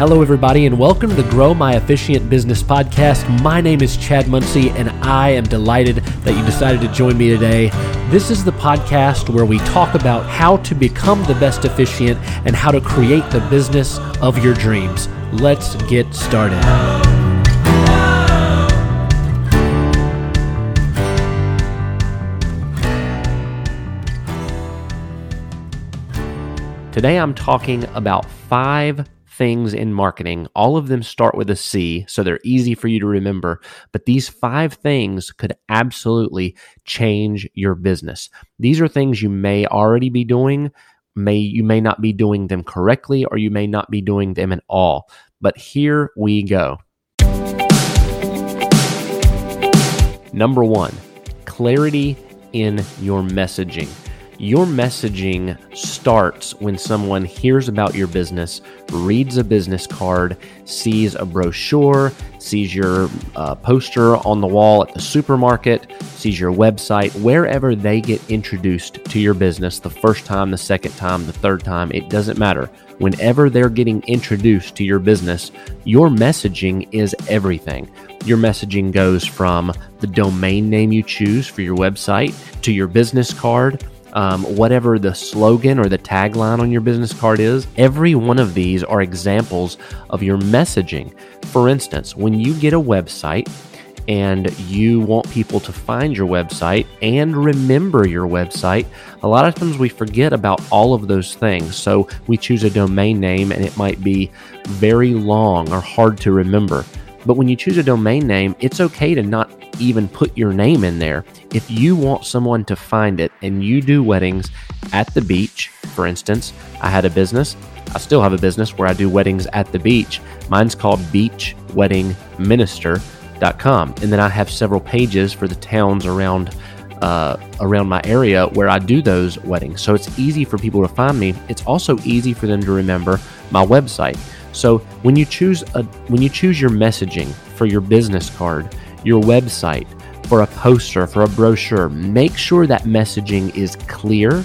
Hello, everybody, and welcome to the Grow My Officiant Business podcast. My name is Chad Muncie, and I am delighted that you decided to join me today. This is the podcast where we talk about how to become the best officiant and how to create the business of your dreams. Let's get started. Today, I'm talking about five things in marketing. All of them start with a C, so they're easy for you to remember. But these five things could absolutely change your business. These are things you may already be doing, may you may not be doing them correctly or you may not be doing them at all. But here we go. Number 1, clarity in your messaging. Your messaging starts when someone hears about your business, reads a business card, sees a brochure, sees your uh, poster on the wall at the supermarket, sees your website, wherever they get introduced to your business the first time, the second time, the third time, it doesn't matter. Whenever they're getting introduced to your business, your messaging is everything. Your messaging goes from the domain name you choose for your website to your business card um, whatever the slogan or the tagline on your business card is, every one of these are examples of your messaging. For instance, when you get a website and you want people to find your website and remember your website, a lot of times we forget about all of those things. So we choose a domain name and it might be very long or hard to remember. But when you choose a domain name, it's okay to not even put your name in there. If you want someone to find it and you do weddings at the beach, for instance, I had a business. I still have a business where I do weddings at the beach. Mine's called beachweddingminister.com. And then I have several pages for the towns around uh, around my area where I do those weddings. So it's easy for people to find me. It's also easy for them to remember my website. So when you choose a when you choose your messaging for your business card, your website, for a poster, for a brochure, make sure that messaging is clear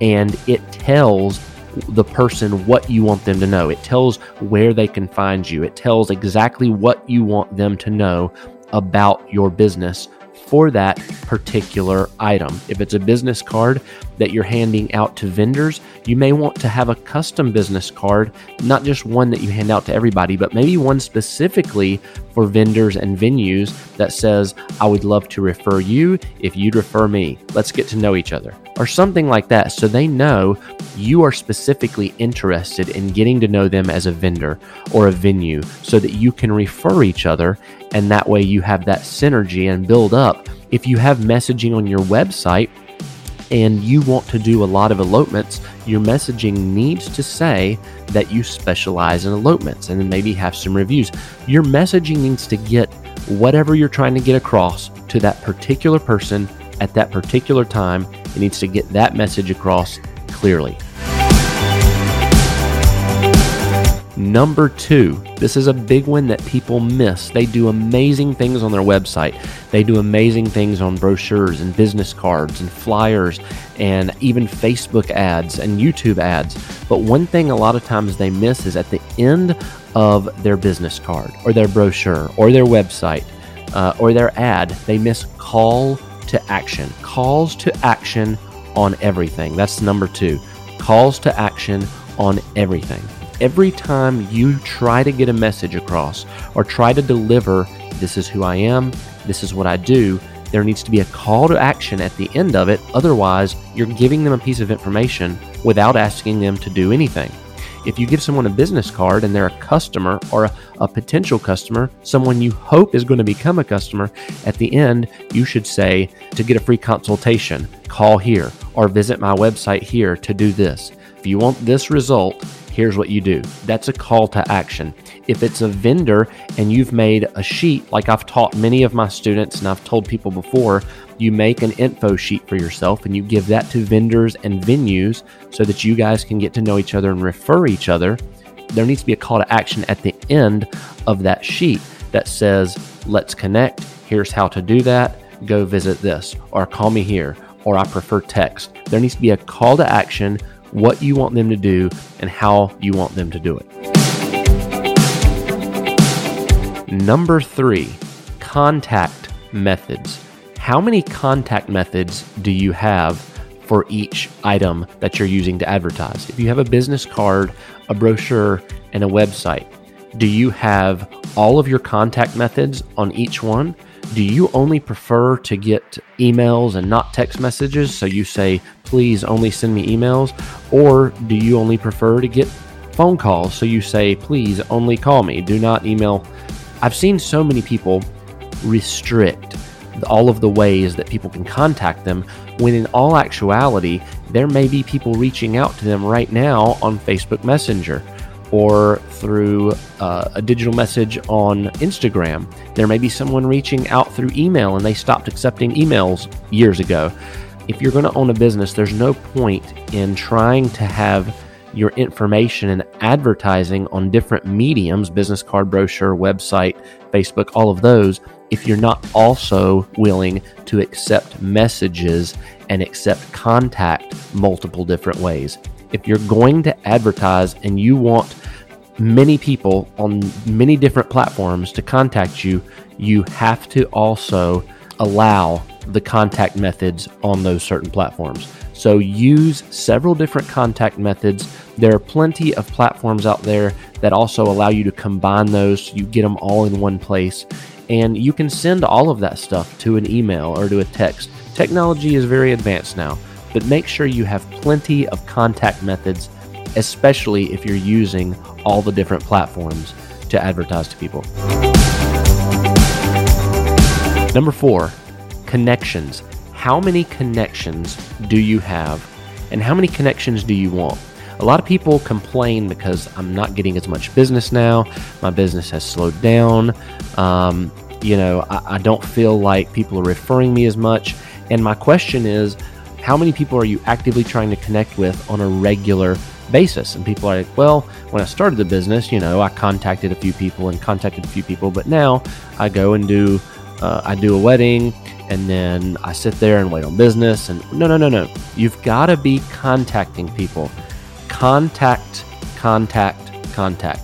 and it tells the person what you want them to know. It tells where they can find you. It tells exactly what you want them to know about your business for that particular item. If it's a business card that you're handing out to vendors, you may want to have a custom business card, not just one that you hand out to everybody, but maybe one specifically for vendors and venues that says, I would love to refer you if you'd refer me. Let's get to know each other. Or something like that. So they know you are specifically interested in getting to know them as a vendor or a venue so that you can refer each other. And that way you have that synergy and build up. If you have messaging on your website, and you want to do a lot of elopements, your messaging needs to say that you specialize in elopements and then maybe have some reviews. Your messaging needs to get whatever you're trying to get across to that particular person at that particular time. It needs to get that message across clearly. Number two, this is a big one that people miss. They do amazing things on their website. They do amazing things on brochures and business cards and flyers and even Facebook ads and YouTube ads. But one thing a lot of times they miss is at the end of their business card or their brochure or their website uh, or their ad, they miss call to action. Calls to action on everything. That's number two. Calls to action on everything every time you try to get a message across or try to deliver, this is who I am, this is what I do, there needs to be a call to action at the end of it. Otherwise, you're giving them a piece of information without asking them to do anything. If you give someone a business card and they're a customer or a, a, potential customer, someone you hope is going to become a customer, at the end, you should say to get a free consultation, call here or visit my website here to do this. If you want this result, here's what you do. That's a call to action. If it's a vendor and you've made a sheet, like I've taught many of my students and I've told people before, you make an info sheet for yourself and you give that to vendors and venues so that you guys can get to know each other and refer each other. There needs to be a call to action at the end of that sheet that says, let's connect. Here's how to do that. Go visit this or call me here or I prefer text. There needs to be a call to action what you want them to do and how you want them to do it. Number three, contact methods. How many contact methods do you have for each item that you're using to advertise? If you have a business card, a brochure, and a website, do you have all of your contact methods on each one? Do you only prefer to get emails and not text messages? So you say, please only send me emails? Or do you only prefer to get phone calls? So you say, please only call me, do not email. I've seen so many people restrict all of the ways that people can contact them when in all actuality, there may be people reaching out to them right now on Facebook Messenger or through uh, a digital message on Instagram. There may be someone reaching out through email and they stopped accepting emails years ago. If you're going to own a business, there's no point in trying to have your information and advertising on different mediums business card, brochure, website, Facebook, all of those if you're not also willing to accept messages and accept contact multiple different ways. If you're going to advertise and you want many people on many different platforms to contact you, you have to also allow the contact methods on those certain platforms. So use several different contact methods. There are plenty of platforms out there that also allow you to combine those so you get them all in one place. And you can send all of that stuff to an email or to a text. Technology is very advanced now, but make sure you have plenty of contact methods, especially if you're using all the different platforms to advertise to people. Number four, connections. How many connections do you have, and how many connections do you want? A lot of people complain because I'm not getting as much business now. My business has slowed down. Um, you know, I, I don't feel like people are referring me as much. And my question is, how many people are you actively trying to connect with on a regular basis. And people are like, well, when I started the business, you know, I contacted a few people and contacted a few people, but now I go and do, uh, I do a wedding and then I sit there and wait on business. And no, no, no, no. You've got to be contacting people. Contact, contact, contact.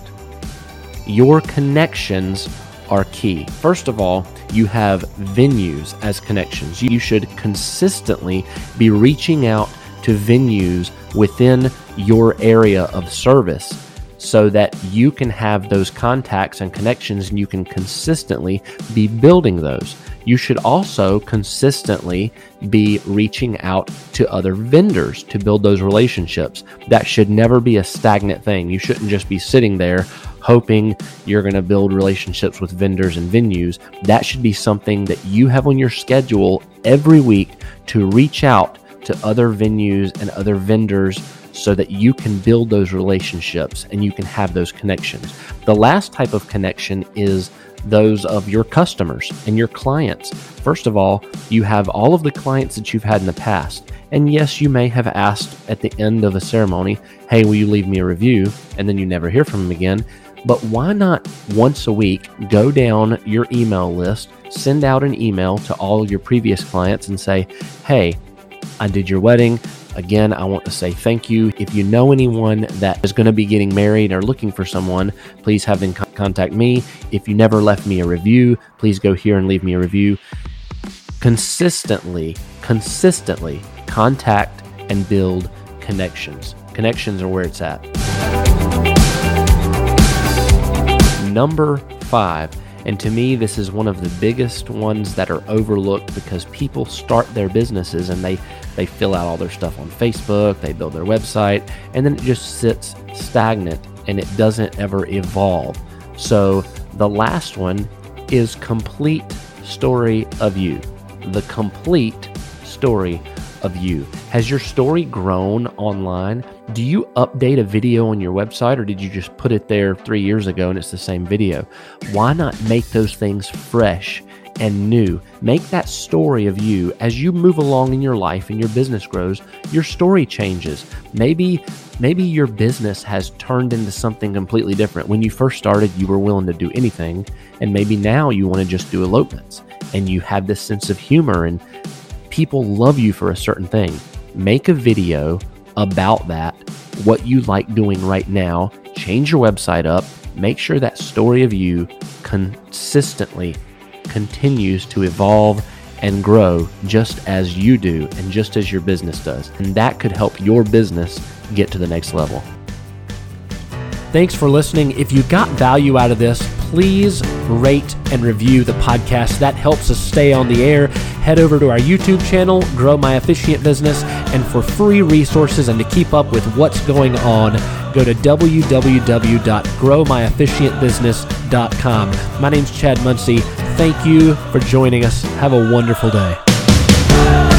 Your connections are key. First of all, you have venues as connections. You should consistently be reaching out to venues within your area of service so that you can have those contacts and connections and you can consistently be building those. You should also consistently be reaching out to other vendors to build those relationships. That should never be a stagnant thing. You shouldn't just be sitting there hoping you're going to build relationships with vendors and venues. That should be something that you have on your schedule every week to reach out to other venues and other vendors so that you can build those relationships and you can have those connections. The last type of connection is those of your customers and your clients. First of all, you have all of the clients that you've had in the past. And yes, you may have asked at the end of a ceremony, hey, will you leave me a review? And then you never hear from them again. But why not once a week go down your email list, send out an email to all your previous clients and say, hey, I did your wedding. Again, I want to say thank you. If you know anyone that is going to be getting married or looking for someone, please have them contact me. If you never left me a review, please go here and leave me a review. Consistently, consistently contact and build connections. Connections are where it's at. Number five and to me, this is one of the biggest ones that are overlooked because people start their businesses and they, they fill out all their stuff on Facebook, they build their website, and then it just sits stagnant and it doesn't ever evolve. So the last one is complete story of you. The complete story of you. Has your story grown online? Do you update a video on your website or did you just put it there three years ago and it's the same video? Why not make those things fresh and new? Make that story of you as you move along in your life and your business grows, your story changes. Maybe maybe your business has turned into something completely different. When you first started, you were willing to do anything, and maybe now you want to just do elopements and you have this sense of humor and people love you for a certain thing. Make a video about that, what you like doing right now, change your website up, make sure that story of you consistently continues to evolve and grow just as you do and just as your business does. And that could help your business get to the next level. Thanks for listening. If you got value out of this, please rate and review the podcast. That helps us stay on the air. Head over to our YouTube channel, Grow My Officiant Business, and for free resources and to keep up with what's going on, go to www.growmyofficiantbusiness.com. My name's Chad Muncie. Thank you for joining us. Have a wonderful day.